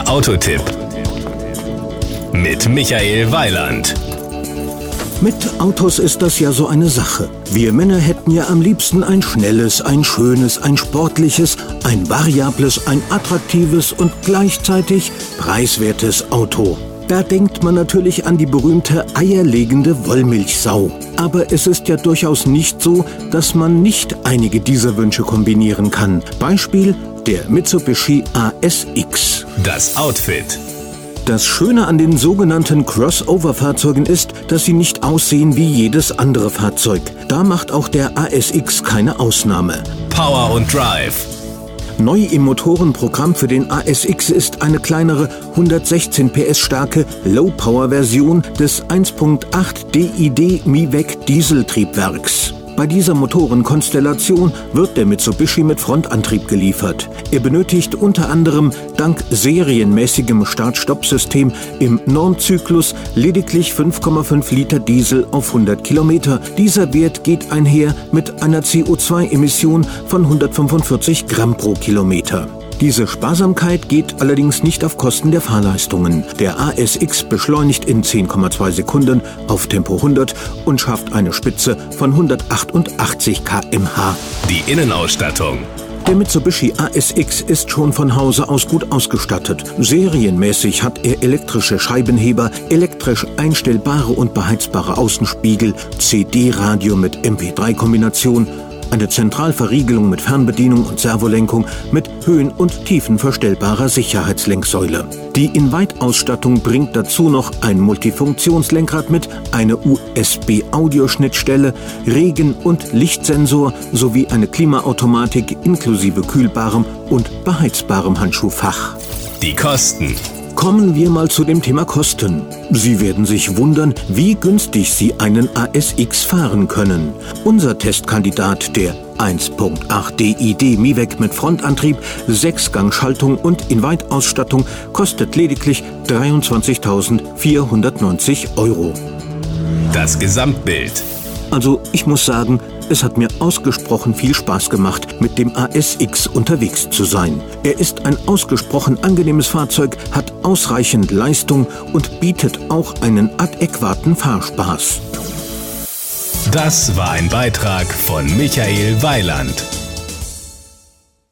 Der Autotipp mit Michael Weiland. Mit Autos ist das ja so eine Sache. Wir Männer hätten ja am liebsten ein schnelles, ein schönes, ein sportliches, ein variables, ein attraktives und gleichzeitig preiswertes Auto. Da denkt man natürlich an die berühmte eierlegende Wollmilchsau. Aber es ist ja durchaus nicht so, dass man nicht einige dieser Wünsche kombinieren kann. Beispiel der Mitsubishi ASX. Das Outfit. Das Schöne an den sogenannten Crossover-Fahrzeugen ist, dass sie nicht aussehen wie jedes andere Fahrzeug. Da macht auch der ASX keine Ausnahme. Power und Drive. Neu im Motorenprogramm für den ASX ist eine kleinere 116 PS starke Low-Power-Version des 1.8 DID MiVec Dieseltriebwerks. Bei dieser Motorenkonstellation wird der Mitsubishi mit Frontantrieb geliefert. Er benötigt unter anderem dank serienmäßigem Start-Stopp-System im Normzyklus lediglich 5,5 Liter Diesel auf 100 Kilometer. Dieser Wert geht einher mit einer CO2-Emission von 145 Gramm pro Kilometer. Diese Sparsamkeit geht allerdings nicht auf Kosten der Fahrleistungen. Der ASX beschleunigt in 10,2 Sekunden auf Tempo 100 und schafft eine Spitze von 188 km/h. Die Innenausstattung. Der Mitsubishi ASX ist schon von Hause aus gut ausgestattet. Serienmäßig hat er elektrische Scheibenheber, elektrisch einstellbare und beheizbare Außenspiegel, CD-Radio mit MP3-Kombination, eine Zentralverriegelung mit Fernbedienung und Servolenkung mit höhen- und tiefenverstellbarer Sicherheitslenksäule. Die In-Weit-Ausstattung bringt dazu noch ein Multifunktionslenkrad mit, eine USB-Audioschnittstelle, Regen- und Lichtsensor sowie eine Klimaautomatik inklusive kühlbarem und beheizbarem Handschuhfach. Die Kosten. Kommen wir mal zu dem Thema Kosten. Sie werden sich wundern, wie günstig Sie einen ASX fahren können. Unser Testkandidat, der 1.8 DID MiVec mit Frontantrieb, 6-Gang-Schaltung und In-Weit-Ausstattung, kostet lediglich 23.490 Euro. Das Gesamtbild. Also ich muss sagen, es hat mir ausgesprochen viel Spaß gemacht, mit dem ASX unterwegs zu sein. Er ist ein ausgesprochen angenehmes Fahrzeug, hat ausreichend Leistung und bietet auch einen adäquaten Fahrspaß. Das war ein Beitrag von Michael Weiland.